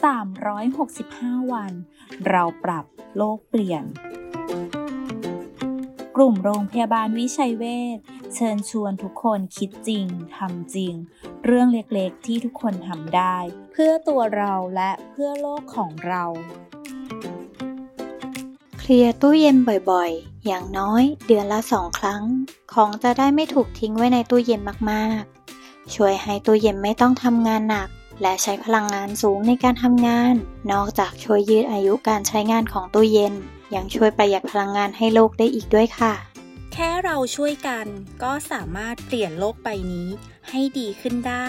365 วัน เราปรับโลกเปลี่ยน กลุ่มโรงพยาบาลวิชัยเวชเชิญชวนทุกคนคิดจริงทำจริง เรื่องเล็กๆที่ทุกคนทำได้ เพื่อตัวเราและเพื่อโลกของเรา เคลียร์ตู้เย็นบ่อยๆ อย่างน้อยเดือนละสองครั้ง ของจะได้ไม่ถูกทิ้งไว้ในตู้เย็นมากๆ ช่วยให้ตู้เย็นไม่ต้องทำงานหนัก และใช้พลังงานสูงในการทำงาน นอกจากช่วยยืดอายุการใช้งานของตู้เย็น ยังช่วยประหยัดพลังงานให้โลกได้อีกด้วยค่ะ แค่เราช่วยกันก็สามารถเปลี่ยนโลกใบนี้ให้ดีขึ้นได้